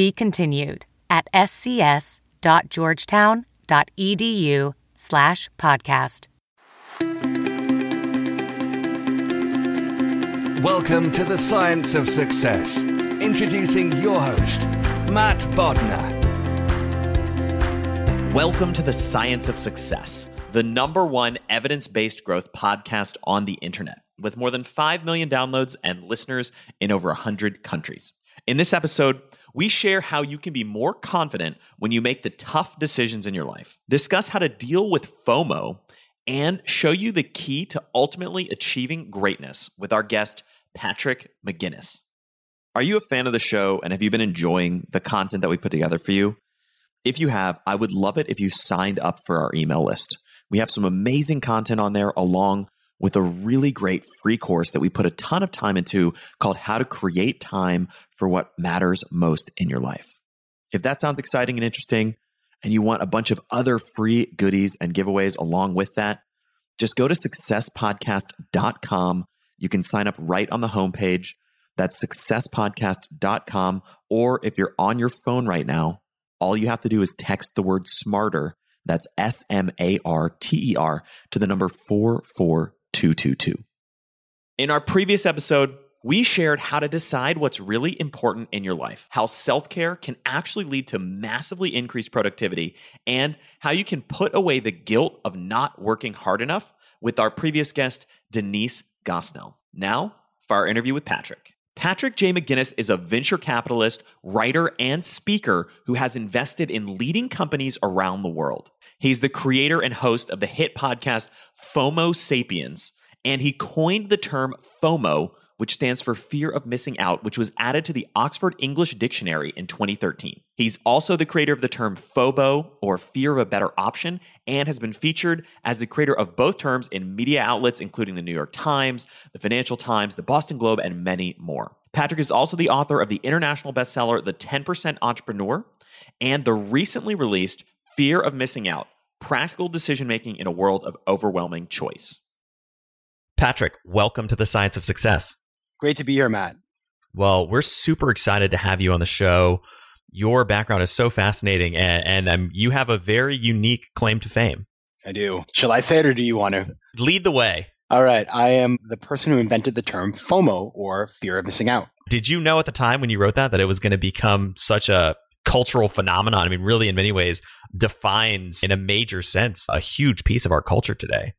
be continued at scs.georgetown.edu slash podcast. Welcome to the Science of Success. Introducing your host, Matt Bodnar. Welcome to the Science of Success, the number one evidence based growth podcast on the internet, with more than 5 million downloads and listeners in over 100 countries. In this episode, we share how you can be more confident when you make the tough decisions in your life, discuss how to deal with FOMO, and show you the key to ultimately achieving greatness with our guest, Patrick McGinnis. Are you a fan of the show and have you been enjoying the content that we put together for you? If you have, I would love it if you signed up for our email list. We have some amazing content on there along with a really great free course that we put a ton of time into called How to Create Time for What Matters Most in Your Life. If that sounds exciting and interesting, and you want a bunch of other free goodies and giveaways along with that, just go to successpodcast.com. You can sign up right on the homepage. That's successpodcast.com. Or if you're on your phone right now, all you have to do is text the word smarter. That's S M A R T E R to the number 44 222. In our previous episode, we shared how to decide what's really important in your life, how self care can actually lead to massively increased productivity, and how you can put away the guilt of not working hard enough with our previous guest, Denise Gosnell. Now, for our interview with Patrick. Patrick J. McGinnis is a venture capitalist, writer, and speaker who has invested in leading companies around the world. He's the creator and host of the hit podcast FOMO Sapiens, and he coined the term FOMO, which stands for fear of missing out, which was added to the Oxford English Dictionary in 2013. He's also the creator of the term FOBO, or fear of a better option, and has been featured as the creator of both terms in media outlets, including the New York Times, the Financial Times, the Boston Globe, and many more. Patrick is also the author of the international bestseller, The 10% Entrepreneur, and the recently released Fear of Missing Out Practical Decision Making in a World of Overwhelming Choice. Patrick, welcome to the Science of Success. Great to be here, Matt. Well, we're super excited to have you on the show. Your background is so fascinating, and, and um, you have a very unique claim to fame. I do. Shall I say it, or do you want to? Lead the way. All right. I am the person who invented the term FOMO, or fear of missing out. Did you know at the time when you wrote that that it was going to become such a cultural phenomenon. I mean, really, in many ways, defines in a major sense a huge piece of our culture today.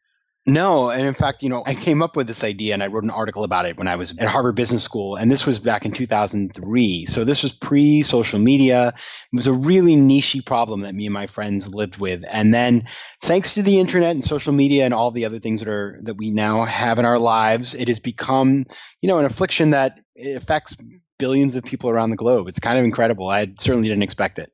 No, and in fact, you know, I came up with this idea and I wrote an article about it when I was at Harvard Business School, and this was back in 2003. So this was pre-social media. It was a really nichey problem that me and my friends lived with. And then thanks to the internet and social media and all the other things that are that we now have in our lives, it has become, you know, an affliction that affects billions of people around the globe. It's kind of incredible. I certainly didn't expect it.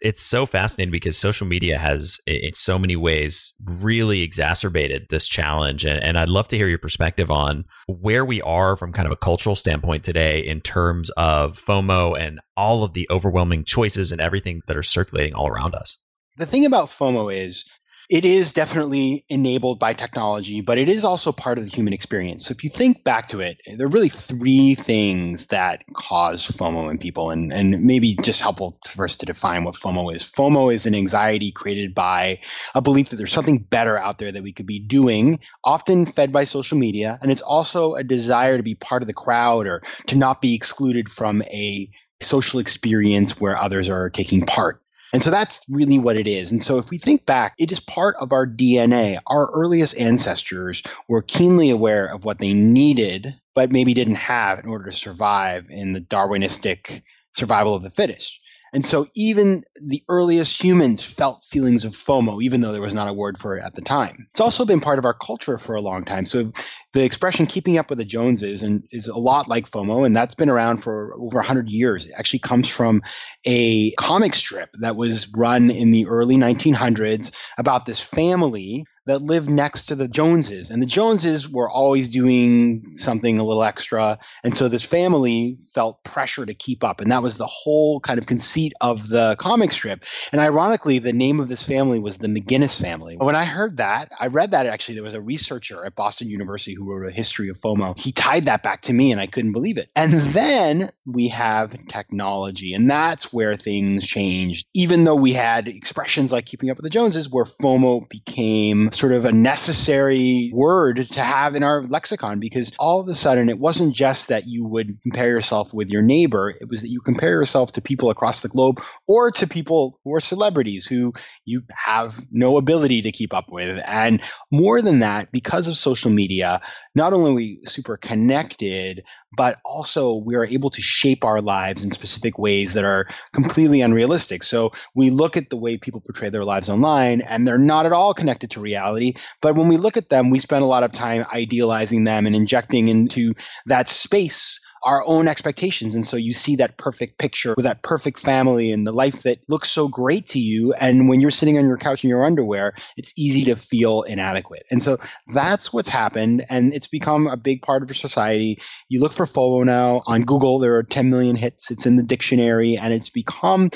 It's so fascinating because social media has, in so many ways, really exacerbated this challenge. And, and I'd love to hear your perspective on where we are from kind of a cultural standpoint today in terms of FOMO and all of the overwhelming choices and everything that are circulating all around us. The thing about FOMO is it is definitely enabled by technology, but it is also part of the human experience. So if you think back to it, there are really three things that cause FOMO in people, and, and maybe just helpful first to define what FOMO is. FOMO is an anxiety created by a belief that there's something better out there that we could be doing, often fed by social media. And it's also a desire to be part of the crowd or to not be excluded from a social experience where others are taking part. And so that's really what it is. And so if we think back, it is part of our DNA. Our earliest ancestors were keenly aware of what they needed, but maybe didn't have in order to survive in the Darwinistic survival of the fittest. And so even the earliest humans felt feelings of FOMO, even though there was not a word for it at the time. It's also been part of our culture for a long time. So the expression keeping up with the Joneses and is a lot like FOMO, and that's been around for over 100 years. It actually comes from a comic strip that was run in the early 1900s about this family that lived next to the Joneses. And the Joneses were always doing something a little extra. And so this family felt pressure to keep up. And that was the whole kind of conceit of the comic strip. And ironically, the name of this family was the McGinnis family. When I heard that, I read that actually, there was a researcher at Boston University who wrote a history of FOMO. He tied that back to me and I couldn't believe it. And then we have technology. And that's where things changed. Even though we had expressions like keeping up with the Joneses, where FOMO became sort of a necessary word to have in our lexicon because all of a sudden it wasn't just that you would compare yourself with your neighbor, it was that you compare yourself to people across the globe or to people who are celebrities who you have no ability to keep up with. And more than that, because of social media, not only are we super connected, but also we are able to shape our lives in specific ways that are completely unrealistic. So we look at the way people portray their lives online and they're not at all connected to reality. But when we look at them, we spend a lot of time idealizing them and injecting into that space our own expectations. And so you see that perfect picture with that perfect family and the life that looks so great to you. And when you're sitting on your couch in your underwear, it's easy to feel inadequate. And so that's what's happened. And it's become a big part of our society. You look for FOMO now on Google, there are 10 million hits. It's in the dictionary and it's become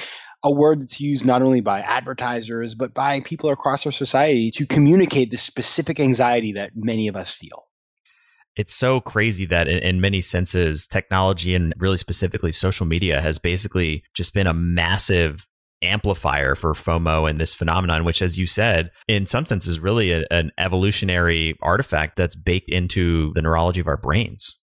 a word that's used not only by advertisers, but by people across our society to communicate the specific anxiety that many of us feel it's so crazy that in, in, many senses, technology and really specifically social media has basically just been a massive amplifier for FOMO and this phenomenon, which, as you said, in some sense is really a, an evolutionary artifact that's baked into the neurology of our brains.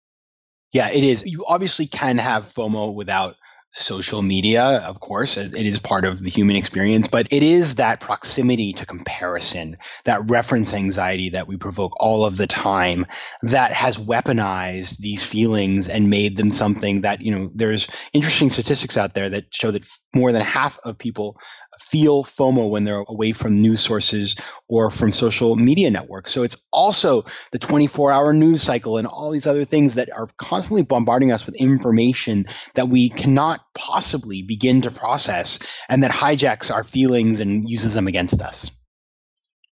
Yeah, it is. You obviously can have FOMO without social media, of course, as it is part of the human experience, but it is that proximity to comparison, that reference anxiety that we provoke all of the time that has weaponized these feelings and made them something that, you know, there's interesting statistics out there that show that more than half of people feel FOMO when they're away from news sources or from social media networks. So it's also the 24 hour news cycle and all these other things that are constantly bombarding us with information that we cannot possibly begin to process and that hijacks our feelings and uses them against us.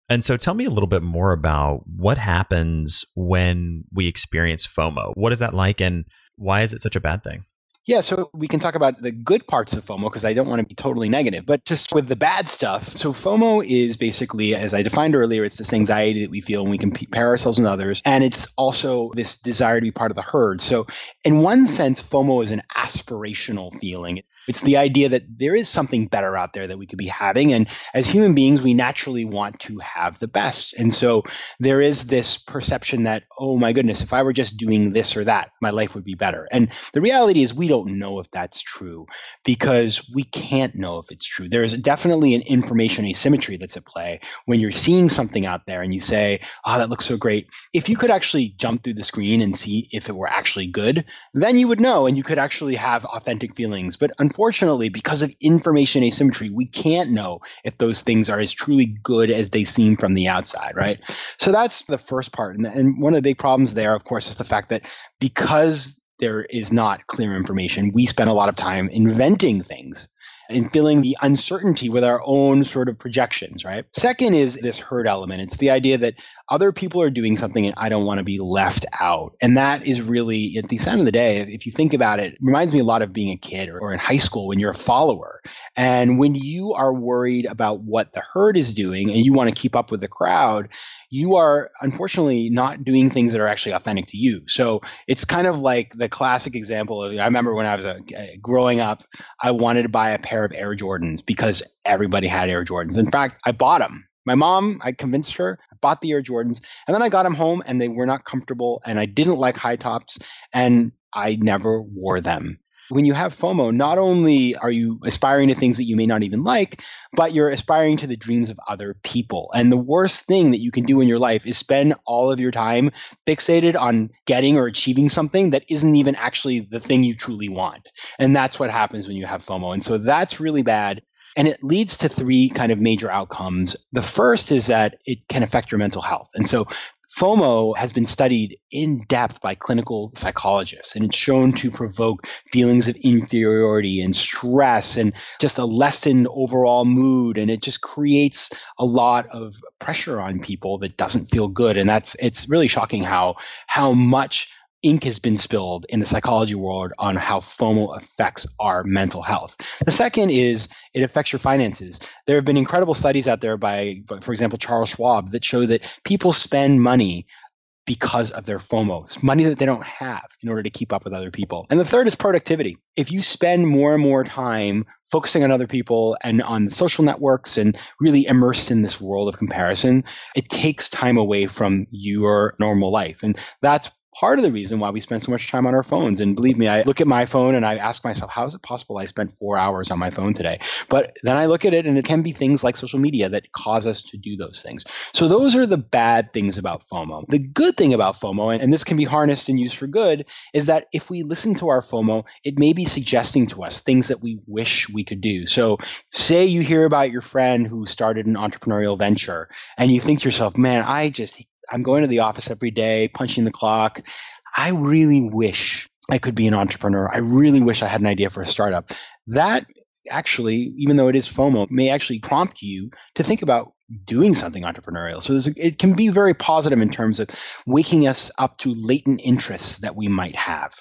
And so tell me a little bit more about what happens when we experience FOMO. What is that like and why is it such a bad thing? Yeah, so we can talk about the good parts of FOMO because I don't want to be totally negative, but just with the bad stuff. So FOMO is basically, as I defined earlier, it's this anxiety that we feel when we compare ourselves with others, and it's also this desire to be part of the herd. So in one sense, FOMO is an aspirational feeling. It's the idea that there is something better out there that we could be having. And as human beings, we naturally want to have the best. And so there is this perception that, oh my goodness, if I were just doing this or that, my life would be better. And the reality is, we don't know if that's true because we can't know if it's true. There's definitely an information asymmetry that's at play when you're seeing something out there and you say, oh, that looks so great. If you could actually jump through the screen and see if it were actually good, then you would know and you could actually have authentic feelings. But unfortunately, unfortunately, because of information asymmetry, we can't know if those things are as truly good as they seem from the outside, right? So that's the first part. And, and one of the big problems there, of course, is the fact that because there is not clear information, we spend a lot of time inventing things and feeling the uncertainty with our own sort of projections, right? Second is this herd element. It's the idea that other people are doing something and I don't want to be left out. And that is really, at the end of the day, if you think about it, it reminds me a lot of being a kid or, or in high school when you're a follower. And when you are worried about what the herd is doing and you want to keep up with the crowd, you are unfortunately not doing things that are actually authentic to you. So it's kind of like the classic example of I remember when I was a, growing up, I wanted to buy a pair of Air Jordans because everybody had Air Jordans. In fact, I bought them. My mom, I convinced her, I bought the Air Jordans, and then I got them home and they were not comfortable and I didn't like high tops and I never wore them when you have FOMO, not only are you aspiring to things that you may not even like, but you're aspiring to the dreams of other people. And the worst thing that you can do in your life is spend all of your time fixated on getting or achieving something that isn't even actually the thing you truly want. And that's what happens when you have FOMO. And so that's really bad. And it leads to three kind of major outcomes. The first is that it can affect your mental health. And so FOMO has been studied in depth by clinical psychologists, and it's shown to provoke feelings of inferiority and stress and just a lessened overall mood. And it just creates a lot of pressure on people that doesn't feel good. And that's, it's really shocking how, how much ink has been spilled in the psychology world on how FOMO affects our mental health. The second is it affects your finances. There have been incredible studies out there by, for example, Charles Schwab that show that people spend money because of their FOMO. It's money that they don't have in order to keep up with other people. And the third is productivity. If you spend more and more time focusing on other people and on social networks and really immersed in this world of comparison, it takes time away from your normal life. And that's part of the reason why we spend so much time on our phones. And believe me, I look at my phone and I ask myself, how is it possible I spent four hours on my phone today? But then I look at it and it can be things like social media that cause us to do those things. So those are the bad things about FOMO. The good thing about FOMO, and this can be harnessed and used for good, is that if we listen to our FOMO, it may be suggesting to us things that we wish we could do. So say you hear about your friend who started an entrepreneurial venture and you think to yourself, man, I just I'm going to the office every day, punching the clock. I really wish I could be an entrepreneur. I really wish I had an idea for a startup. That actually, even though it is FOMO, may actually prompt you to think about doing something entrepreneurial. So it can be very positive in terms of waking us up to latent interests that we might have.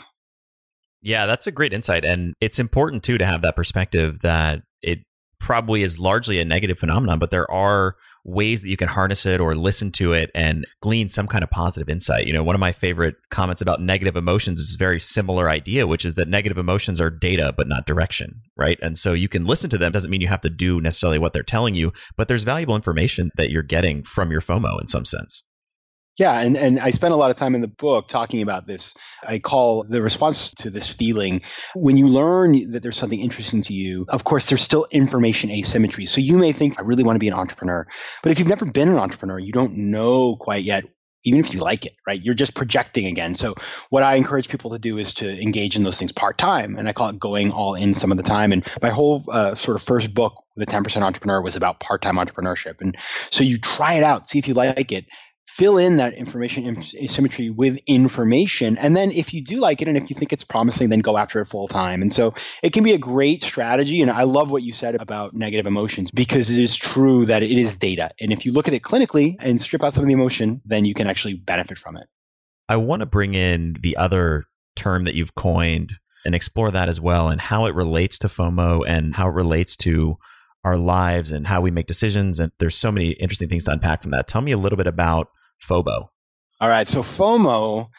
Yeah, that's a great insight. And it's important too to have that perspective that it probably is largely a negative phenomenon, but there are ways that you can harness it or listen to it and glean some kind of positive insight. You know, one of my favorite comments about negative emotions is a very similar idea, which is that negative emotions are data, but not direction, right? And so you can listen to them. Doesn't mean you have to do necessarily what they're telling you, but there's valuable information that you're getting from your FOMO in some sense. Yeah, and, and I spent a lot of time in the book talking about this. I call the response to this feeling when you learn that there's something interesting to you, of course, there's still information asymmetry. So you may think, I really want to be an entrepreneur. But if you've never been an entrepreneur, you don't know quite yet even if you like it, right? You're just projecting again. So what I encourage people to do is to engage in those things part time, and I call it going all in some of the time. And my whole uh, sort of first book, The 10% Entrepreneur, was about part time entrepreneurship. And so you try it out, see if you like it, fill in that information asymmetry with information. And then if you do like it and if you think it's promising, then go after it full time. And so it can be a great strategy. And I love what you said about negative emotions because it is true that it is data. And if you look at it clinically and strip out some of the emotion, then you can actually benefit from it. I want to bring in the other term that you've coined and explore that as well and how it relates to FOMO and how it relates to our lives and how we make decisions. And there's so many interesting things to unpack from that. Tell me a little bit about FOBO? All right. So FOMO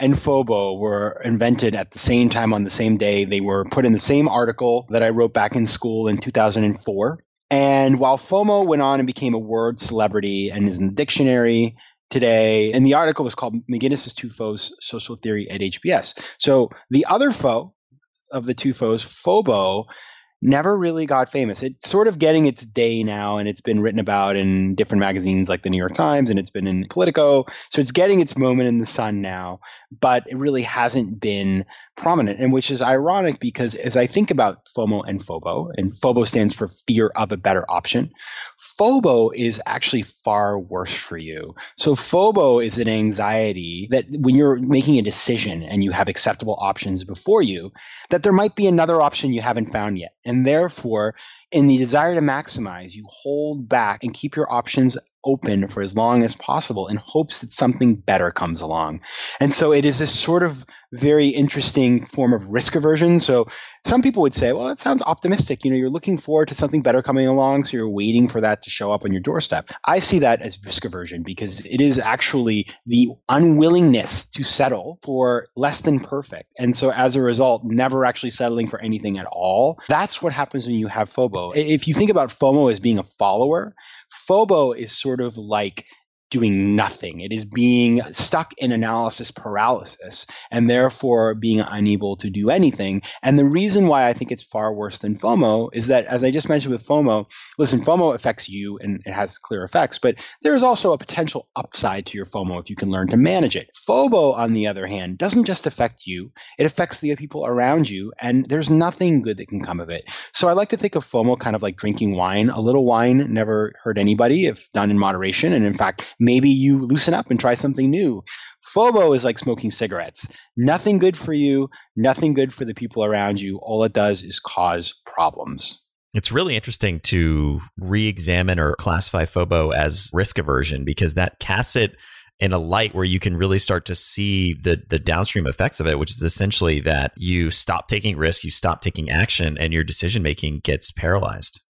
and FOBO were invented at the same time on the same day. They were put in the same article that I wrote back in school in 2004. And while FOMO went on and became a word celebrity and is in the dictionary today, and the article was called McGinnis's Two Foes Social Theory at HBS. So the other foe of the two foes, FOBO, never really got famous. It's sort of getting its day now, and it's been written about in different magazines like the New York Times, and it's been in Politico. So it's getting its moment in the sun now, but it really hasn't been prominent, and which is ironic because as I think about FOMO and FOBO, and FOBO stands for fear of a better option, FOBO is actually far worse for you. So FOBO is an anxiety that when you're making a decision and you have acceptable options before you, that there might be another option you haven't found yet And therefore, in the desire to maximize, you hold back and keep your options open for as long as possible in hopes that something better comes along. And so it is this sort of very interesting form of risk aversion. So some people would say, well, that sounds optimistic. You know, you're looking forward to something better coming along, so you're waiting for that to show up on your doorstep. I see that as risk aversion because it is actually the unwillingness to settle for less than perfect. And so as a result, never actually settling for anything at all. That's what happens when you have FOBO. If you think about FOMO as being a follower, FOBO is sort of like doing nothing. It is being stuck in analysis paralysis and therefore being unable to do anything. And the reason why I think it's far worse than FOMO is that, as I just mentioned with FOMO, listen, FOMO affects you and it has clear effects, but there's also a potential upside to your FOMO if you can learn to manage it. FOBO, on the other hand, doesn't just affect you, it affects the people around you, and there's nothing good that can come of it. So I like to think of FOMO kind of like drinking wine. A little wine never hurt anybody if done in moderation. And in fact, maybe you loosen up and try something new. FOBO is like smoking cigarettes. Nothing good for you, nothing good for the people around you. All it does is cause problems. It's really interesting to re examine or classify FOBO as risk aversion because that casts it in a light where you can really start to see the the downstream effects of it, which is essentially that you stop taking risk, you stop taking action, and your decision making gets paralyzed.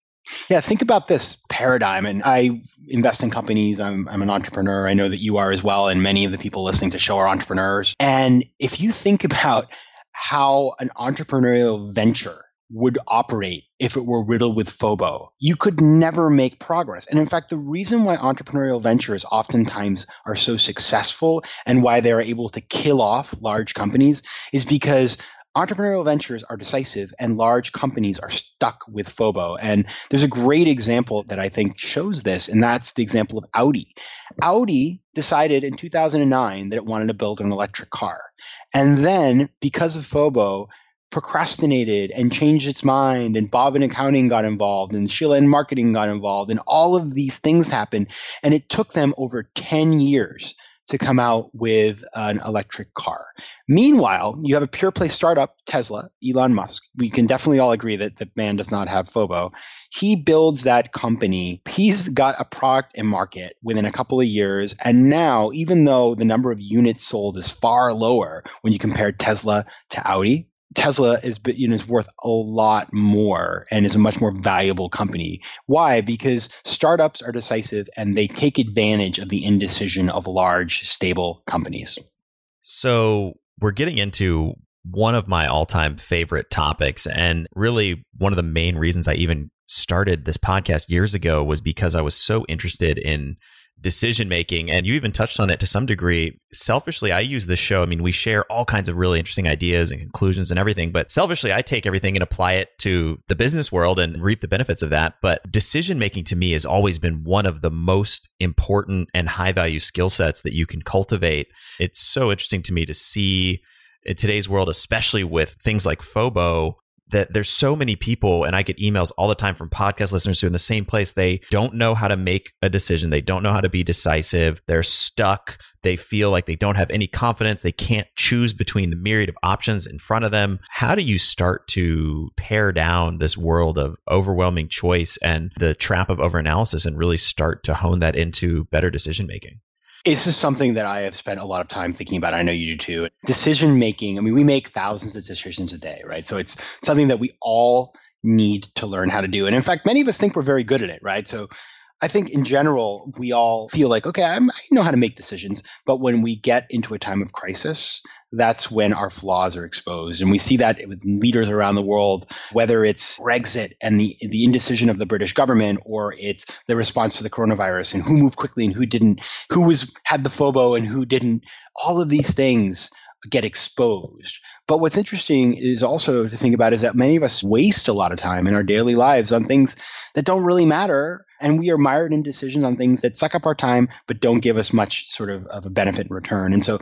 Yeah, think about this paradigm. And I invest in companies. I'm, I'm an entrepreneur. I know that you are as well. And many of the people listening to show are entrepreneurs. And if you think about how an entrepreneurial venture would operate if it were riddled with FOBO. You could never make progress. And in fact, the reason why entrepreneurial ventures oftentimes are so successful and why they're able to kill off large companies is because entrepreneurial ventures are decisive and large companies are stuck with FOBO. And there's a great example that I think shows this, and that's the example of Audi. Audi decided in 2009 that it wanted to build an electric car. And then, because of FOBO, procrastinated and changed its mind and Bob in accounting got involved and Sheila in marketing got involved and all of these things happened and it took them over 10 years to come out with an electric car. Meanwhile, you have a pure play startup, Tesla, Elon Musk. We can definitely all agree that the man does not have FOBO. He builds that company. He's got a product in market within a couple of years. And now, even though the number of units sold is far lower when you compare Tesla to Audi, Tesla is you know is worth a lot more and is a much more valuable company. Why? Because startups are decisive and they take advantage of the indecision of large stable companies. So we're getting into one of my all-time favorite topics and really one of the main reasons I even started this podcast years ago was because I was so interested in decision making and you even touched on it to some degree. Selfishly i use this show i mean we share all kinds of really interesting ideas and conclusions and everything but selfishly i take everything and apply it to the business world and reap the benefits of that. But decision making to me has always been one of the most important and high value skill sets that you can cultivate. It's so interesting to me to see in today's world especially with things like fobo that there's so many people and I get emails all the time from podcast listeners who are in the same place. They don't know how to make a decision. They don't know how to be decisive. They're stuck. They feel like they don't have any confidence. They can't choose between the myriad of options in front of them. How do you start to pare down this world of overwhelming choice and the trap of overanalysis and really start to hone that into better decision making? This is something that I have spent a lot of time thinking about. I know you do too. Decision making. I mean, we make thousands of decisions a day, right? So it's something that we all need to learn how to do. And in fact, many of us think we're very good at it, right? So I think in general, we all feel like, okay, I'm, i know how to make decisions. But when we get into a time of crisis, that's when our flaws are exposed. And we see that with leaders around the world, whether it's Brexit and the, the indecision of the British government, or it's the response to the coronavirus and who moved quickly and who didn't, who was had the FOBO and who didn't. All of these things get exposed. But what's interesting is also to think about is that many of us waste a lot of time in our daily lives on things that don't really matter. And we are mired in decisions on things that suck up our time, but don't give us much sort of, of a benefit in return. And so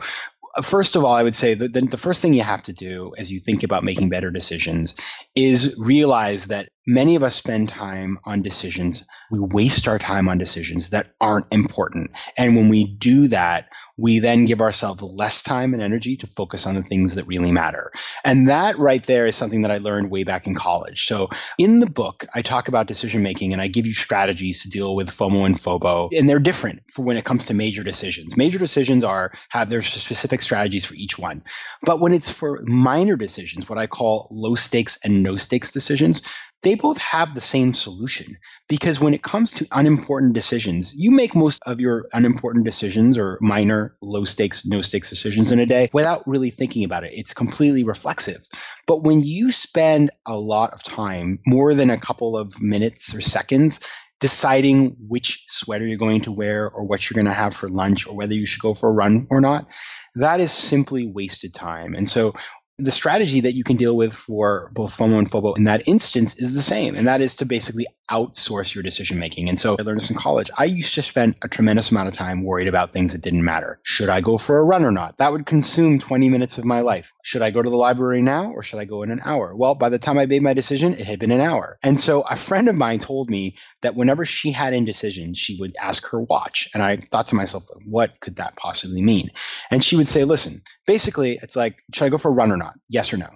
uh, first of all, I would say that the, the first thing you have to do as you think about making better decisions is realize that many of us spend time on decisions. We waste our time on decisions that aren't important. And when we do that, we then give ourselves less time and energy to focus on the things that really matter. And that right there is something that I learned way back in college. So in the book, I talk about decision making and I give you strategies to deal with FOMO and FOBO. And they're different for when it comes to major decisions. Major decisions are have their specific strategies for each one. But when it's for minor decisions, what I call low stakes and no stakes decisions, they both have the same solution because when it comes to unimportant decisions, you make most of your unimportant decisions or minor low stakes, no stakes decisions in a day without really thinking about it. It's completely reflexive. But when you spend a lot of time, more than a couple of minutes or seconds, deciding which sweater you're going to wear or what you're going to have for lunch or whether you should go for a run or not, that is simply wasted time. And so the strategy that you can deal with for both FOMO and FOBO in that instance is the same, and that is to basically outsource your decision making. And so I learned this in college. I used to spend a tremendous amount of time worried about things that didn't matter. Should I go for a run or not? That would consume 20 minutes of my life. Should I go to the library now or should I go in an hour? Well, by the time I made my decision, it had been an hour. And so a friend of mine told me that whenever she had indecision, she would ask her watch. And I thought to myself, what could that possibly mean? And she would say, listen, basically, it's like, should I go for a run or not? Yes or no?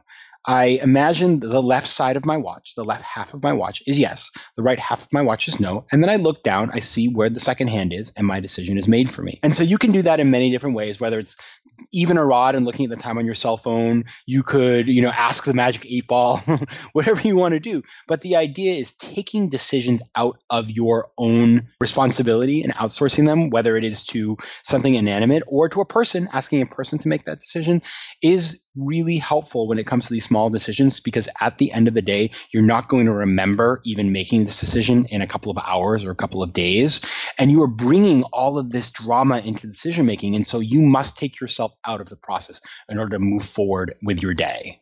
I imagine the left side of my watch, the left half of my watch is yes, the right half of my watch is no. And then I look down, I see where the second hand is, and my decision is made for me. And so you can do that in many different ways, whether it's even a rod and looking at the time on your cell phone. You could, you know, ask the magic eight ball, whatever you want to do. But the idea is taking decisions out of your own responsibility and outsourcing them, whether it is to something inanimate or to a person, asking a person to make that decision is really helpful when it comes to these small decisions because at the end of the day, you're not going to remember even making this decision in a couple of hours or a couple of days. And you are bringing all of this drama into decision making. And so you must take yourself out of the process in order to move forward with your day.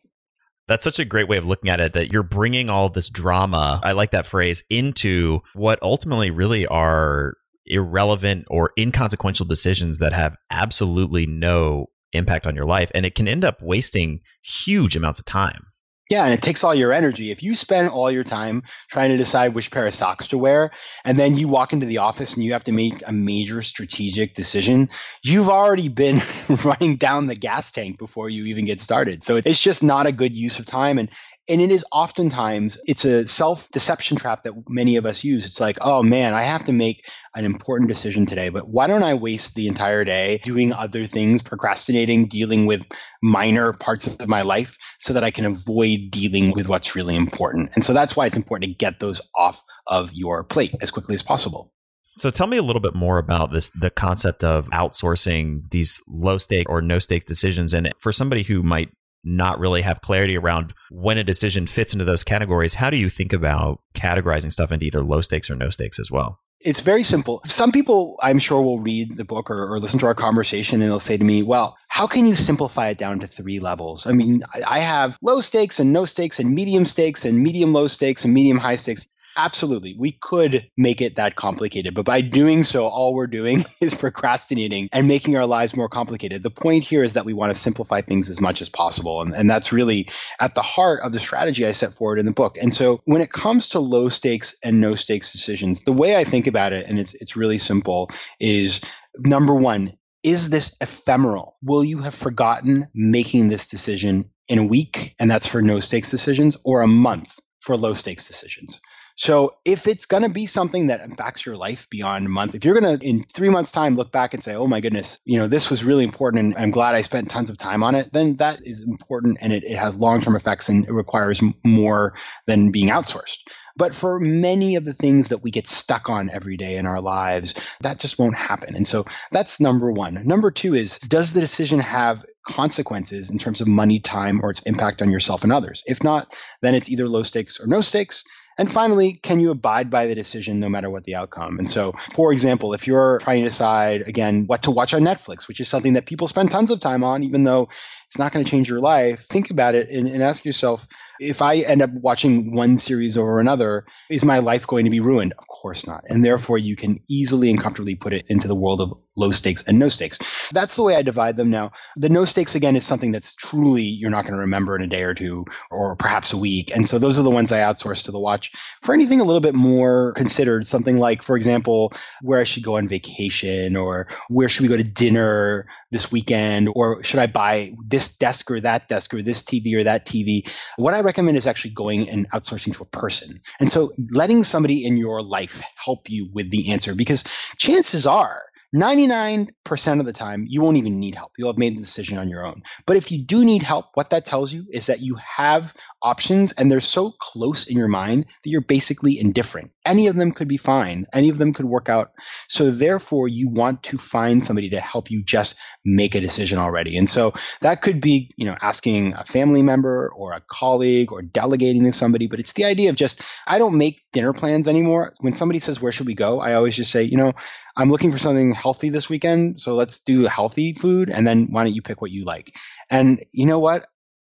That's such a great way of looking at it that you're bringing all this drama, I like that phrase, into what ultimately really are irrelevant or inconsequential decisions that have absolutely no impact on your life. And it can end up wasting huge amounts of time. Yeah, and it takes all your energy. If you spend all your time trying to decide which pair of socks to wear, and then you walk into the office and you have to make a major strategic decision, you've already been running down the gas tank before you even get started. So it's just not a good use of time. And and it is oftentimes it's a self-deception trap that many of us use. It's like, oh man, I have to make an important decision today, but why don't I waste the entire day doing other things, procrastinating, dealing with minor parts of my life so that I can avoid dealing with what's really important. And so that's why it's important to get those off of your plate as quickly as possible. So tell me a little bit more about this the concept of outsourcing these low stake or no stakes decisions and for somebody who might not really have clarity around when a decision fits into those categories, how do you think about categorizing stuff into either low stakes or no stakes as well? It's very simple. Some people, I'm sure, will read the book or, or listen to our conversation and they'll say to me, well, how can you simplify it down to three levels? I mean, I have low stakes and no stakes and medium stakes and medium low stakes and medium high stakes. Absolutely. We could make it that complicated, but by doing so, all we're doing is procrastinating and making our lives more complicated. The point here is that we want to simplify things as much as possible. And, and that's really at the heart of the strategy I set forward in the book. And so when it comes to low stakes and no stakes decisions, the way I think about it, and it's, it's really simple, is number one, is this ephemeral? Will you have forgotten making this decision in a week? And that's for no stakes decisions or a month for low stakes decisions. So if it's going to be something that impacts your life beyond a month, if you're going to in three months' time look back and say, "Oh my goodness, you know this was really important, and I'm glad I spent tons of time on it," then that is important and it, it has long-term effects and it requires more than being outsourced. But for many of the things that we get stuck on every day in our lives, that just won't happen. And so that's number one. Number two is does the decision have consequences in terms of money, time, or its impact on yourself and others? If not, then it's either low stakes or no stakes. And finally, can you abide by the decision no matter what the outcome? And so, for example, if you're trying to decide, again, what to watch on Netflix, which is something that people spend tons of time on, even though it's not going to change your life, think about it and, and ask yourself, if I end up watching one series over another, is my life going to be ruined? Of course not. And therefore, you can easily and comfortably put it into the world of low stakes and no stakes. That's the way I divide them now. The no stakes again is something that's truly you're not going to remember in a day or two or perhaps a week. And so those are the ones I outsource to the watch. For anything a little bit more considered, something like, for example, where I should go on vacation or where should we go to dinner this weekend or should I buy this desk or that desk or this TV or that TV? What I recommend is actually going and outsourcing to a person. And so letting somebody in your life help you with the answer because chances are 99% of the time, you won't even need help. You'll have made the decision on your own. But if you do need help, what that tells you is that you have options and they're so close in your mind that you're basically indifferent. Any of them could be fine, any of them could work out. So, therefore, you want to find somebody to help you just make a decision already. And so that could be, you know, asking a family member or a colleague or delegating to somebody. But it's the idea of just, I don't make dinner plans anymore. When somebody says, Where should we go? I always just say, you know, I'm looking for something healthy this weekend. So let's do healthy food. And then why don't you pick what you like? And you know what?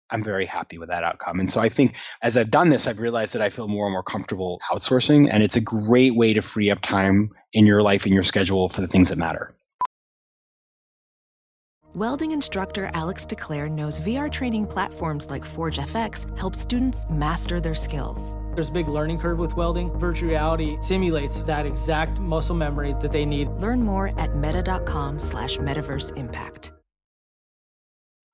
I'm very happy with that outcome. And so I think as I've done this, I've realized that I feel more and more comfortable outsourcing. And it's a great way to free up time in your life and your schedule for the things that matter. Welding instructor Alex DeClaire knows VR training platforms like Forge FX help students master their skills. There's a big learning curve with welding. Virtual reality simulates that exact muscle memory that they need. Learn more at meta.com slash metaverse impact.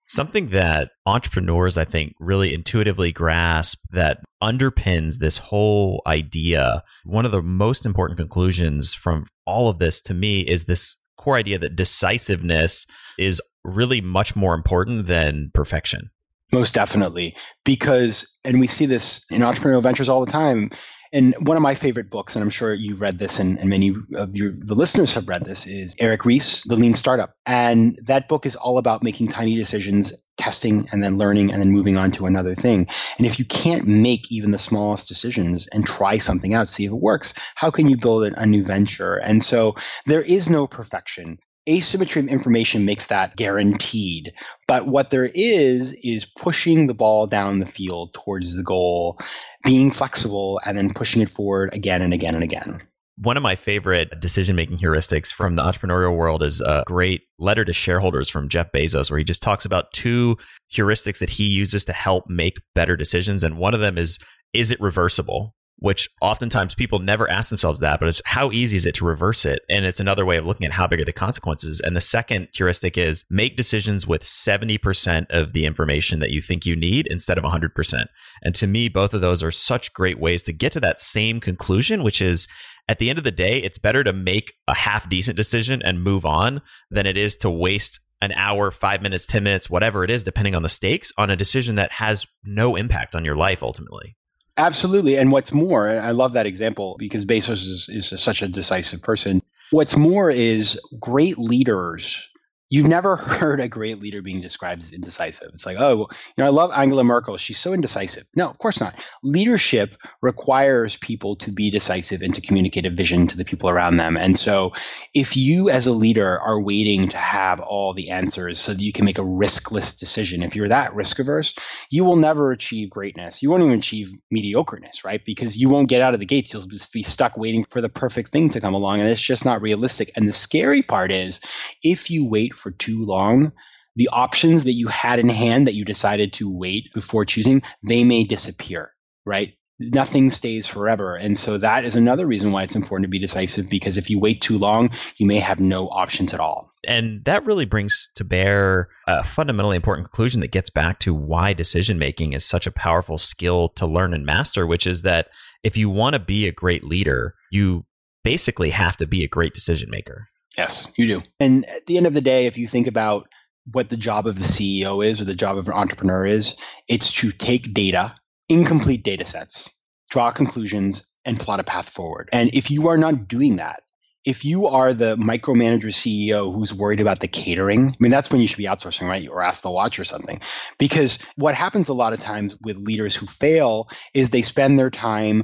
Something that entrepreneurs, I think, really intuitively grasp that underpins this whole idea. One of the most important conclusions from all of this to me is this core idea that decisiveness is really much more important than perfection. Most definitely. Because, and we see this in entrepreneurial ventures all the time. And one of my favorite books, and I'm sure you've read this, and, and many of your the listeners have read this, is Eric Ries, The Lean Startup. And that book is all about making tiny decisions, testing, and then learning, and then moving on to another thing. And if you can't make even the smallest decisions and try something out, see if it works, how can you build a new venture? And so there is no perfection asymmetry of information makes that guaranteed. But what there is, is pushing the ball down the field towards the goal, being flexible, and then pushing it forward again and again and again. One of my favorite decision making heuristics from the entrepreneurial world is a great letter to shareholders from Jeff Bezos, where he just talks about two heuristics that he uses to help make better decisions. And one of them is, is it reversible? Which oftentimes people never ask themselves that, but it's how easy is it to reverse it? And it's another way of looking at how big are the consequences. And the second heuristic is make decisions with 70% of the information that you think you need instead of 100%. And to me, both of those are such great ways to get to that same conclusion, which is at the end of the day, it's better to make a half decent decision and move on than it is to waste an hour, five minutes, 10 minutes, whatever it is, depending on the stakes, on a decision that has no impact on your life ultimately. Absolutely. And what's more, I love that example because Bezos is, is such a decisive person. What's more is great leaders You've never heard a great leader being described as indecisive. It's like, oh, you know, I love Angela Merkel. She's so indecisive. No, of course not. Leadership requires people to be decisive and to communicate a vision to the people around them. And so, if you as a leader are waiting to have all the answers so that you can make a riskless decision, if you're that risk averse, you will never achieve greatness. You won't even achieve mediocreness, right? Because you won't get out of the gates. You'll just be stuck waiting for the perfect thing to come along. And it's just not realistic. And the scary part is if you wait for too long, the options that you had in hand that you decided to wait before choosing, they may disappear, right? Nothing stays forever. And so that is another reason why it's important to be decisive because if you wait too long, you may have no options at all. And that really brings to bear a fundamentally important conclusion that gets back to why decision making is such a powerful skill to learn and master, which is that if you want to be a great leader, you basically have to be a great decision maker. Yes, you do. And at the end of the day, if you think about what the job of a CEO is or the job of an entrepreneur is, it's to take data, incomplete data sets, draw conclusions, and plot a path forward. And if you are not doing that, if you are the micromanager CEO who's worried about the catering, I mean, that's when you should be outsourcing, right? Or ask the watch or something. Because what happens a lot of times with leaders who fail is they spend their time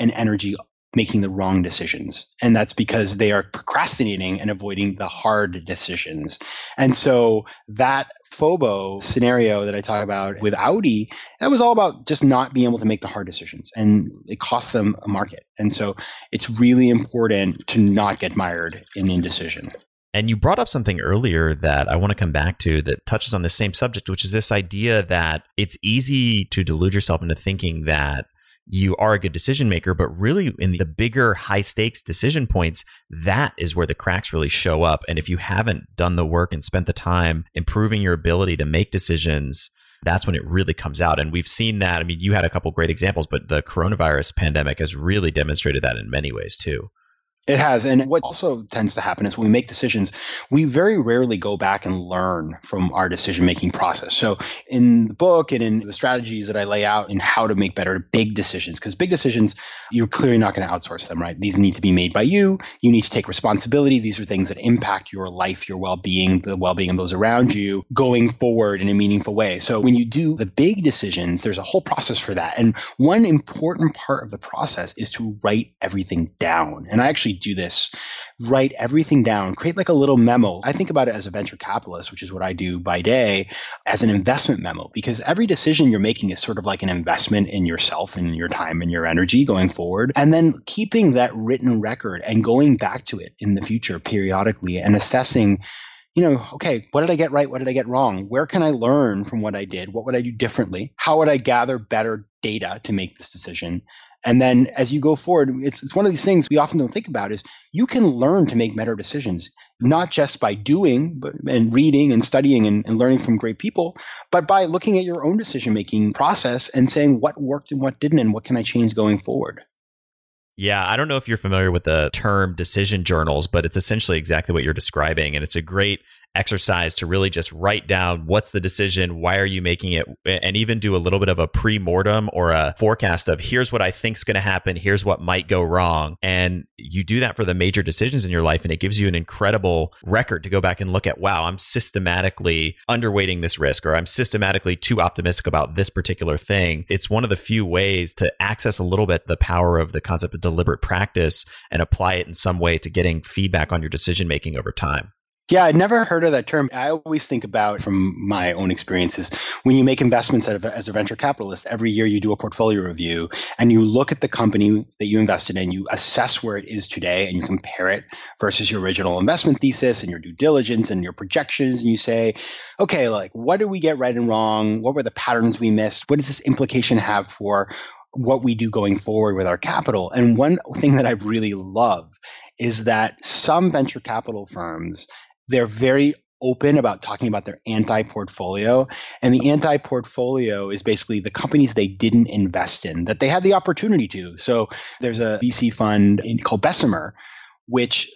and energy making the wrong decisions. And that's because they are procrastinating and avoiding the hard decisions. And so that FOBO scenario that I talk about with Audi, that was all about just not being able to make the hard decisions. And it cost them a market. And so it's really important to not get mired in indecision. And you brought up something earlier that I want to come back to that touches on the same subject, which is this idea that it's easy to delude yourself into thinking that you are a good decision maker, but really in the bigger high stakes decision points, that is where the cracks really show up. And if you haven't done the work and spent the time improving your ability to make decisions, that's when it really comes out. And we've seen that. I mean, you had a couple great examples, but the coronavirus pandemic has really demonstrated that in many ways too. It has. And what also tends to happen is when we make decisions, we very rarely go back and learn from our decision making process. So, in the book and in the strategies that I lay out in how to make better big decisions, because big decisions, you're clearly not going to outsource them, right? These need to be made by you. You need to take responsibility. These are things that impact your life, your well being, the well being of those around you going forward in a meaningful way. So, when you do the big decisions, there's a whole process for that. And one important part of the process is to write everything down. And I actually do this, write everything down, create like a little memo. I think about it as a venture capitalist, which is what I do by day, as an investment memo, because every decision you're making is sort of like an investment in yourself and your time and your energy going forward. And then keeping that written record and going back to it in the future periodically and assessing you know, okay, what did I get right? What did I get wrong? Where can I learn from what I did? What would I do differently? How would I gather better data to make this decision? And then as you go forward, it's, it's one of these things we often don't think about is you can learn to make better decisions, not just by doing but, and reading and studying and, and learning from great people, but by looking at your own decision making process and saying what worked and what didn't and what can I change going forward. Yeah, I don't know if you're familiar with the term decision journals, but it's essentially exactly what you're describing. And it's a great exercise to really just write down what's the decision, why are you making it, and even do a little bit of a pre mortem or a forecast of here's what I think's going to happen, here's what might go wrong. And you do that for the major decisions in your life, and it gives you an incredible record to go back and look at wow, I'm systematically underweighting this risk, or I'm systematically too optimistic about this particular thing. It's one of the few ways to access a little bit the power of the concept of deliberate practice and apply it in some way to getting feedback on your decision making over time. Yeah, I'd never heard of that term. I always think about from my own experiences when you make investments as a venture capitalist, every year you do a portfolio review and you look at the company that you invested in, you assess where it is today and you compare it versus your original investment thesis and your due diligence and your projections. And you say, okay, like what did we get right and wrong? What were the patterns we missed? What does this implication have for what we do going forward with our capital? And one thing that I really love is that some venture capital firms they're very open about talking about their anti portfolio. And the anti portfolio is basically the companies they didn't invest in that they had the opportunity to. So there's a VC fund called Bessemer, which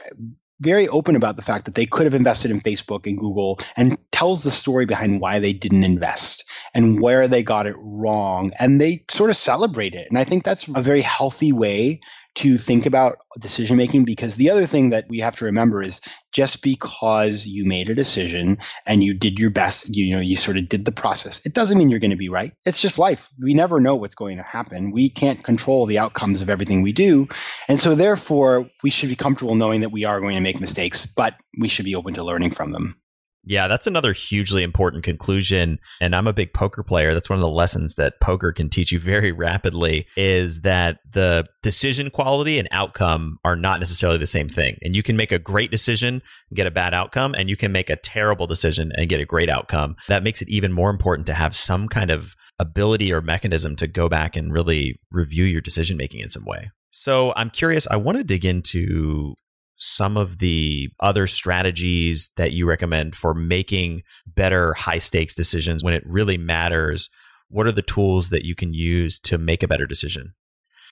very open about the fact that they could have invested in Facebook and Google and tells the story behind why they didn't invest and where they got it wrong. And they sort of celebrate it. And I think that's a very healthy way to think about decision making because the other thing that we have to remember is just because you made a decision and you did your best, you know, you sort of did the process, it doesn't mean you're going to be right. It's just life. We never know what's going to happen. We can't control the outcomes of everything we do. And so therefore, we should be comfortable knowing that we are going to make mistakes, but we should be open to learning from them. Yeah, that's another hugely important conclusion. And I'm a big poker player. That's one of the lessons that poker can teach you very rapidly is that the decision quality and outcome are not necessarily the same thing. And you can make a great decision and get a bad outcome, and you can make a terrible decision and get a great outcome. That makes it even more important to have some kind of ability or mechanism to go back and really review your decision making in some way. So I'm curious, I want to dig into some of the other strategies that you recommend for making better high stakes decisions when it really matters? What are the tools that you can use to make a better decision?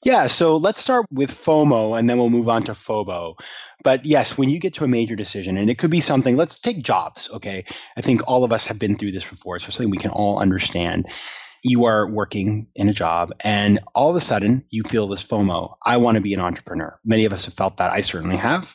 Yeah, so let's start with FOMO and then we'll move on to FOBO. But yes, when you get to a major decision, and it could be something, let's take jobs, okay? I think all of us have been through this before, so something we can all understand you are working in a job and all of a sudden you feel this FOMO. I want to be an entrepreneur. Many of us have felt that. I certainly have.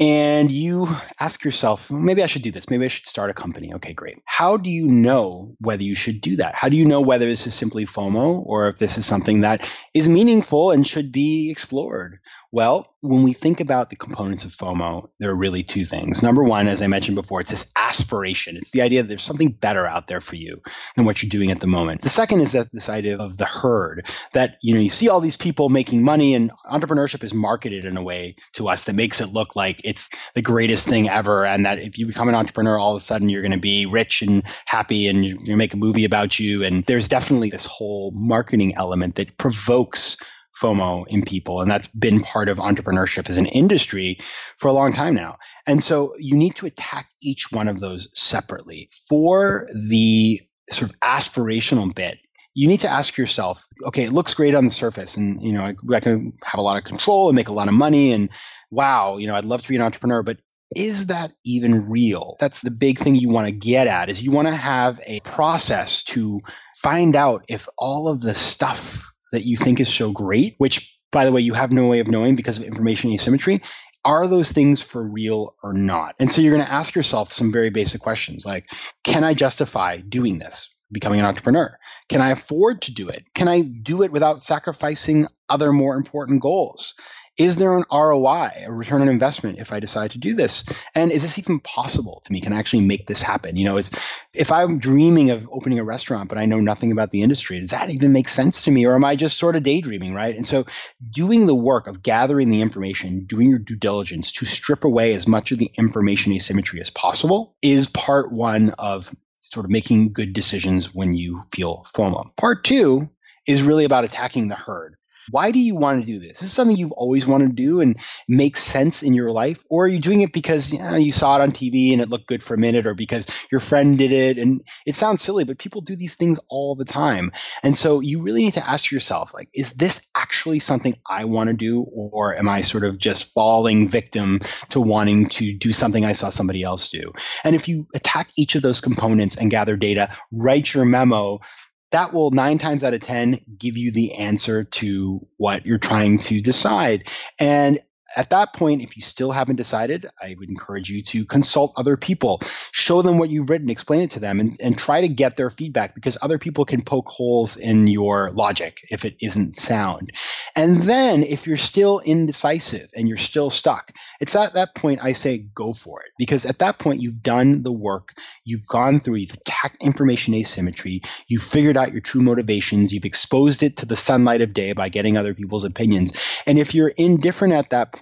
And you ask yourself, maybe I should do this. Maybe I should start a company. Okay, great. How do you know whether you should do that? How do you know whether this is simply FOMO or if this is something that is meaningful and should be explored? Well, when we think about the components of FOMO, there are really two things. Number one, as I mentioned before, it's this aspiration. It's the idea that there's something better out there for you than what you're doing at the moment. The second is that this idea of the herd that, you know, you see all these people making money and entrepreneurship is marketed in a way to us that makes it look like it's the greatest thing ever. And that if you become an entrepreneur, all of a sudden you're going to be rich and happy and to make a movie about you. And there's definitely this whole marketing element that provokes FOMO in people. And that's been part of entrepreneurship as an industry for a long time now. And so you need to attack each one of those separately. For the sort of aspirational bit, you need to ask yourself, okay, it looks great on the surface and, you know, I, I can have a lot of control and make a lot of money and wow, you know, I'd love to be an entrepreneur, but is that even real? That's the big thing you want to get at is you want to have a process to find out if all of the stuff that you think is so great, which by the way, you have no way of knowing because of information asymmetry, are those things for real or not? And so you're going to ask yourself some very basic questions like, can I justify doing this? Becoming an entrepreneur? Can I afford to do it? Can I do it without sacrificing other more important goals? Is there an ROI, a return on investment, if I decide to do this? And is this even possible to me? Can I actually make this happen? You know, it's if I'm dreaming of opening a restaurant, but I know nothing about the industry, does that even make sense to me? Or am I just sort of daydreaming, right? And so doing the work of gathering the information, doing your due diligence to strip away as much of the information asymmetry as possible is part one of sort of making good decisions when you feel FOMO. Part two is really about attacking the herd. Why do you want to do this? Is this something you've always wanted to do and makes sense in your life? Or are you doing it because you, know, you saw it on TV and it looked good for a minute or because your friend did it? And it sounds silly, but people do these things all the time. And so you really need to ask yourself, like, is this actually something I want to do? Or am I sort of just falling victim to wanting to do something I saw somebody else do? And if you attack each of those components and gather data, write your memo that will nine times out of 10 give you the answer to what you're trying to decide. And at that point, if you still haven't decided, I would encourage you to consult other people, show them what you've written, explain it to them, and, and try to get their feedback because other people can poke holes in your logic if it isn't sound. And then if you're still indecisive and you're still stuck, it's at that point I say go for it because at that point you've done the work, you've gone through, you've attacked information asymmetry, you've figured out your true motivations, you've exposed it to the sunlight of day by getting other people's opinions. And if you're indifferent at that point,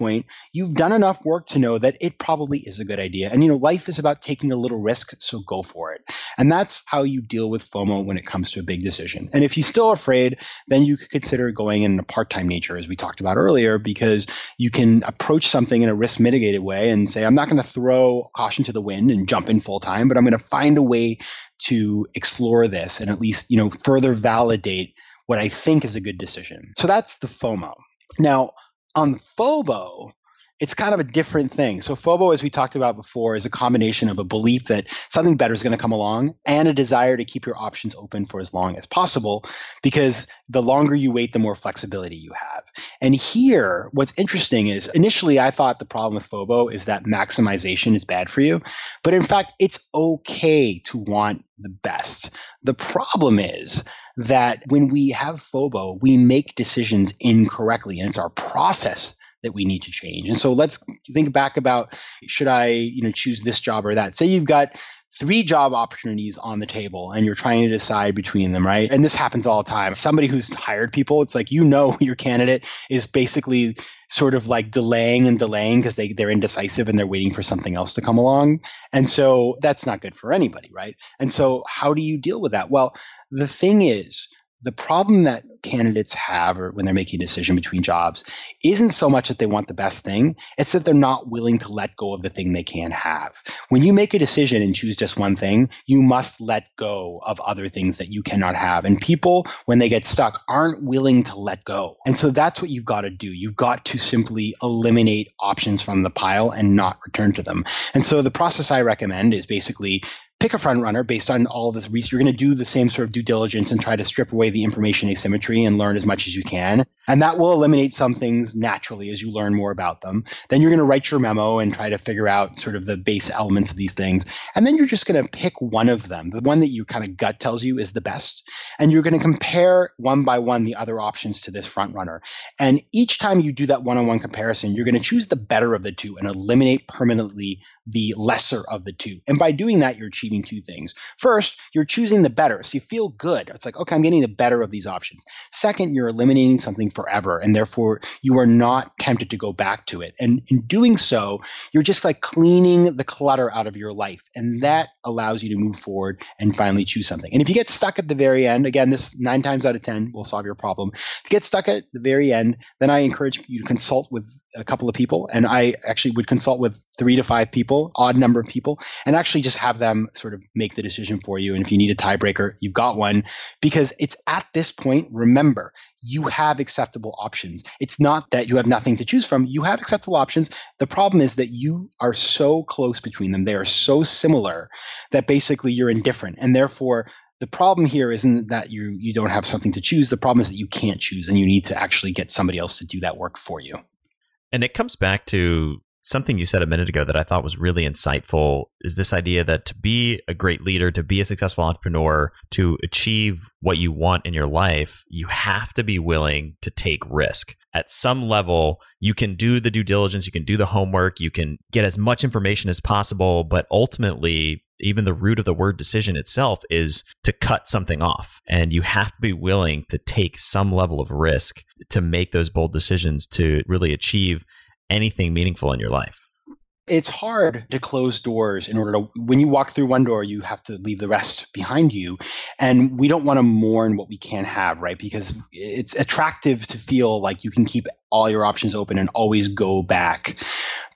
you've done enough work to know that it probably is a good idea. And you know, life is about taking a little risk, so go for it. And that's how you deal with FOMO when it comes to a big decision. And if you're still afraid, then you could consider going in a part-time nature, as we talked about earlier, because you can approach something in a risk mitigated way and say, I'm not going to throw caution to the wind and jump in full time, but I'm going to find a way to explore this and at least, you know, further validate what I think is a good decision. So that's the FOMO. Now, on FOBO, it's kind of a different thing. So FOBO, as we talked about before, is a combination of a belief that something better is going to come along and a desire to keep your options open for as long as possible, because the longer you wait, the more flexibility you have. And here, what's interesting is initially I thought the problem with FOBO is that maximization is bad for you, but in fact, it's okay to want the best. The problem is that when we have FOBO, we make decisions incorrectly, and it's our process that we need to change. And so let's think back about should I, you know, choose this job or that? Say you've got three job opportunities on the table and you're trying to decide between them, right? And this happens all the time. Somebody who's hired people, it's like you know your candidate is basically sort of like delaying and delaying because they, they're indecisive and they're waiting for something else to come along. And so that's not good for anybody, right? And so how do you deal with that? Well, the thing is, the problem that candidates have or when they're making a decision between jobs isn't so much that they want the best thing it's that they're not willing to let go of the thing they can have. When you make a decision and choose just one thing you must let go of other things that you cannot have. And people when they get stuck aren't willing to let go. And so that's what you've got to do. You've got to simply eliminate options from the pile and not return to them. And so the process i recommend is basically pick a front runner based on all this research. You're going to do the same sort of due diligence and try to strip away the information asymmetry and learn as much as you can. And that will eliminate some things naturally as you learn more about them. Then you're going to write your memo and try to figure out sort of the base elements of these things. And then you're just going to pick one of them, the one that your kind of gut tells you is the best. And you're going to compare one by one the other options to this front runner. And each time you do that one on one comparison, you're going to choose the better of the two and eliminate permanently the lesser of the two. And by doing that, you're two things. First, you're choosing the better. So you feel good. It's like, okay, I'm getting the better of these options. Second, you're eliminating something forever. And therefore, you are not tempted to go back to it. And in doing so, you're just like cleaning the clutter out of your life. And that allows you to move forward and finally choose something. And if you get stuck at the very end, again, this nine times out of 10 will solve your problem. If you get stuck at the very end, then I encourage you to consult with a couple of people and i actually would consult with three to five people odd number of people and actually just have them sort of make the decision for you. And if you need a tiebreaker you've got one. Because it's at this point remember you have acceptable options. It's not that you have nothing to choose from. You have acceptable options. The problem is that you are so close between them. They are so similar that basically you're indifferent. And therefore the problem here isn't that you you don't have something to choose. The problem is that you can't choose and you need to actually get somebody else to do that work for you and it comes back to something you said a minute ago that I thought was really insightful is this idea that to be a great leader, to be a successful entrepreneur, to achieve what you want in your life, you have to be willing to take risk. At some level, you can do the due diligence, you can do the homework, you can get as much information as possible, but ultimately, even the root of the word decision itself is to cut something off. And you have to be willing to take some level of risk to make those bold decisions to really achieve anything meaningful in your life it's hard to close doors in order to when you walk through one door you have to leave the rest behind you. And we don't want to mourn what we can't have right? Because it's attractive to feel like you can keep all your options open and always go back.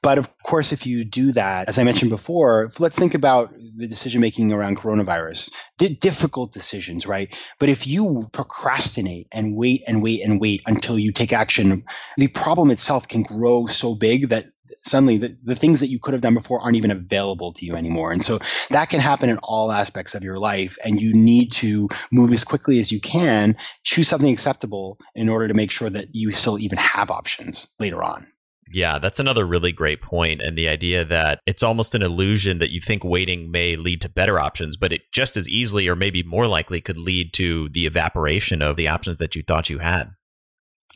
But of course if you do that as i mentioned before let's think about the decision making around coronavirus. D- difficult decisions right? But if you procrastinate and wait and wait and wait until you take action the problem itself can grow so big that suddenly the, the things that you could have done before aren't even available to you anymore. And so that can happen in all aspects of your life. And you need to move as quickly as you can, choose something acceptable in order to make sure that you still even have options later on. Yeah, that's another really great point. And the idea that it's almost an illusion that you think waiting may lead to better options, but it just as easily or maybe more likely could lead to the evaporation of the options that you thought you had.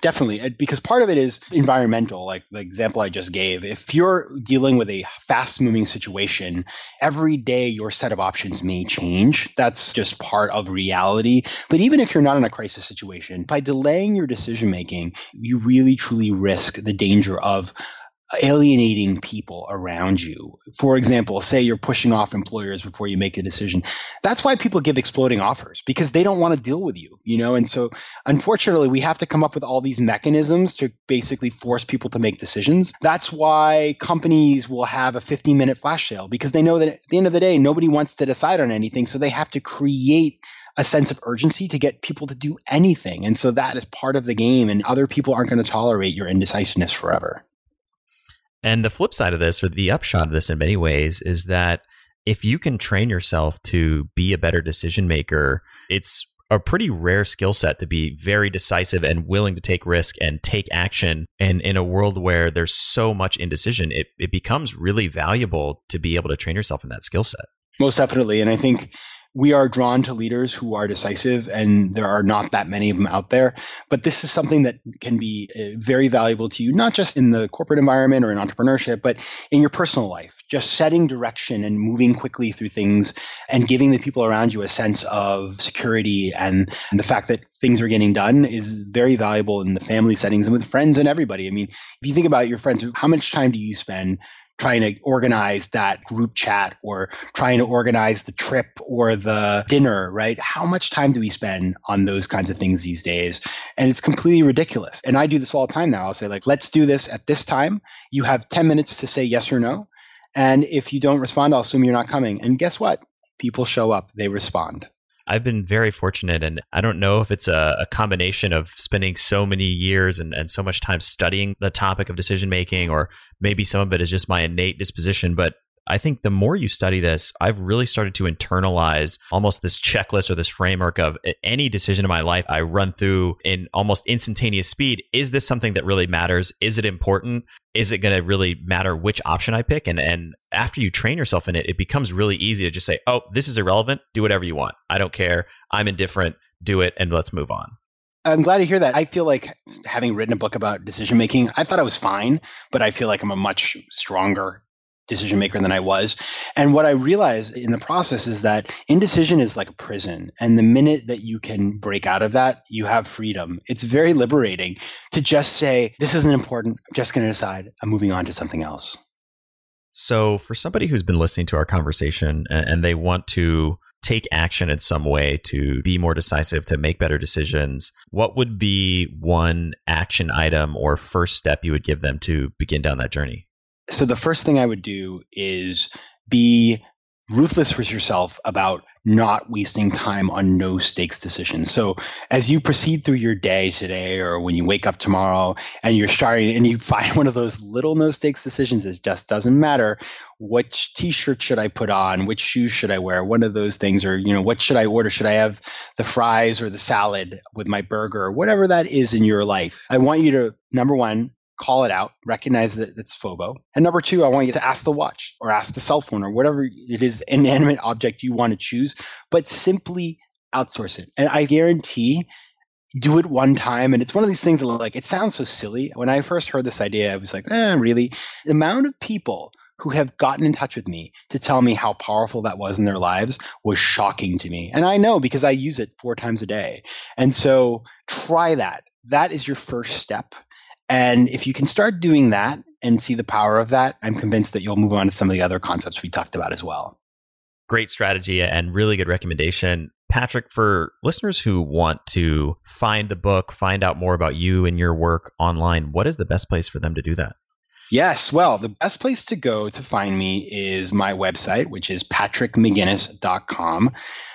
Definitely, because part of it is environmental, like the example I just gave. If you're dealing with a fast moving situation, every day your set of options may change. That's just part of reality. But even if you're not in a crisis situation, by delaying your decision making, you really truly risk the danger of alienating people around you. For example, say you're pushing off employers before you make a decision. That's why people give exploding offers because they don't want to deal with you, you know? And so unfortunately, we have to come up with all these mechanisms to basically force people to make decisions. That's why companies will have a 15 minute flash sale because they know that at the end of the day, nobody wants to decide on anything. So they have to create a sense of urgency to get people to do anything. And so that is part of the game, and other people aren't going to tolerate your indecisiveness forever. And the flip side of this, or the upshot of this in many ways, is that if you can train yourself to be a better decision maker, it's a pretty rare skill set to be very decisive and willing to take risk and take action. And in a world where there's so much indecision, it, it becomes really valuable to be able to train yourself in that skill set. Most definitely. And I think we are drawn to leaders who are decisive, and there are not that many of them out there. But this is something that can be uh, very valuable to you, not just in the corporate environment or in entrepreneurship, but in your personal life. Just setting direction and moving quickly through things and giving the people around you a sense of security and, and the fact that things are getting done is very valuable in the family settings and with friends and everybody. I mean, if you think about your friends, how much time do you spend trying to organize that group chat or trying to organize the trip or the dinner, right? How much time do we spend on those kinds of things these days? And it's completely ridiculous. And I do this all the time now. I'll say, like, let's do this at this time. You have 10 minutes to say yes or no. And if you don't respond, I'll assume you're not coming. And guess what? People show up, they respond. I've been very fortunate, and I don't know if it's a, a, combination of spending so many years and, and so much time studying the topic of decision making, or maybe some of it is just my innate disposition. But I think the more you study this, I've really started to internalize almost this checklist or this framework of any decision in my life I run through in almost instantaneous speed. Is this something that really matters? Is it important? Is it going to really matter which option I pick? And and after you train yourself in it, it becomes really easy to just say, "Oh, this is irrelevant. Do whatever you want. I don't care. I'm indifferent. Do it and let's move on." I'm glad to hear that. I feel like having written a book about decision making, I thought I was fine, but I feel like I'm a much stronger decision maker than I was. And what I realized in the process is that indecision is like a prison. And the minute that you can break out of that, you have freedom. It's very liberating to just say, this isn't important. I'm just going to decide. I'm moving on to something else. So, for somebody who's been listening to our conversation and they want to take action in some way to be more decisive, to make better decisions, what would be one action item or first step you would give them to begin down that journey? So, the first thing I would do is be ruthless with yourself about not wasting time on no stakes decisions. So as you proceed through your day today or when you wake up tomorrow and you're starting and you find one of those little no stakes decisions that just doesn't matter which t-shirt should I put on, which shoes should I wear, one of those things or you know what should I order? Should I have the fries or the salad with my burger or whatever that is in your life. I want you to number 1 call it out, recognize that it's FOBO. And number two, I want you to ask the watch or ask the cell phone or whatever it is, inanimate object you want to choose, but simply outsource it. And I guarantee do it one time. And it's one of these things that like, it sounds so silly. When I first heard this idea, I was like, eh, really? The amount of people who have gotten in touch with me to tell me how powerful that was in their lives was shocking to me. And I know because I use it four times a day. And so try that. That is your first step and if you can start doing that and see the power of that, I'm convinced that you'll move on to some of the other concepts we talked about as well. Great strategy and really good recommendation. Patrick, for listeners who want to find the book, find out more about you and your work online, what is the best place for them to do that? Yes. Well, the best place to go to find me is my website, which is patrickmcginnis.com.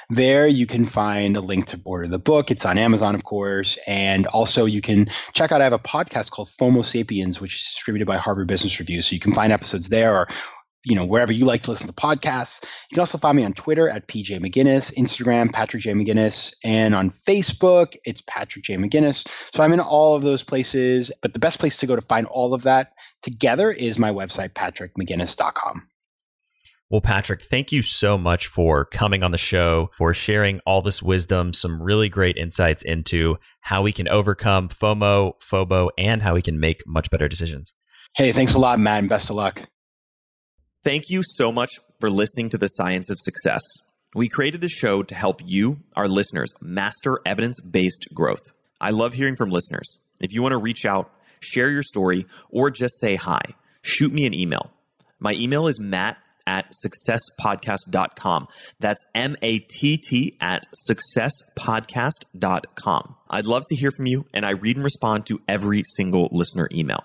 There you can find a link to order the book. It's on Amazon, of course. And also you can check out, I have a podcast called FOMO Sapiens, which is distributed by Harvard Business Review. So you can find episodes there or you know, wherever you like to listen to podcasts. You can also find me on Twitter at PJ McGinnis, Instagram, Patrick J. McGinnis, and on Facebook, it's Patrick J. McGinnis. So I'm in all of those places, but the best place to go to find all of that together is my website, patrickmcginnis.com. Well, Patrick, thank you so much for coming on the show, for sharing all this wisdom, some really great insights into how we can overcome FOMO, FOBO, and how we can make much better decisions. Hey, thanks a lot, Matt, and best of luck. Thank you so much for listening to The Science of Success. We created this show to help you, our listeners, master evidence based growth. I love hearing from listeners. If you want to reach out, share your story, or just say hi, shoot me an email. My email is matt at successpodcast.com. That's M A T T at successpodcast.com. I'd love to hear from you, and I read and respond to every single listener email.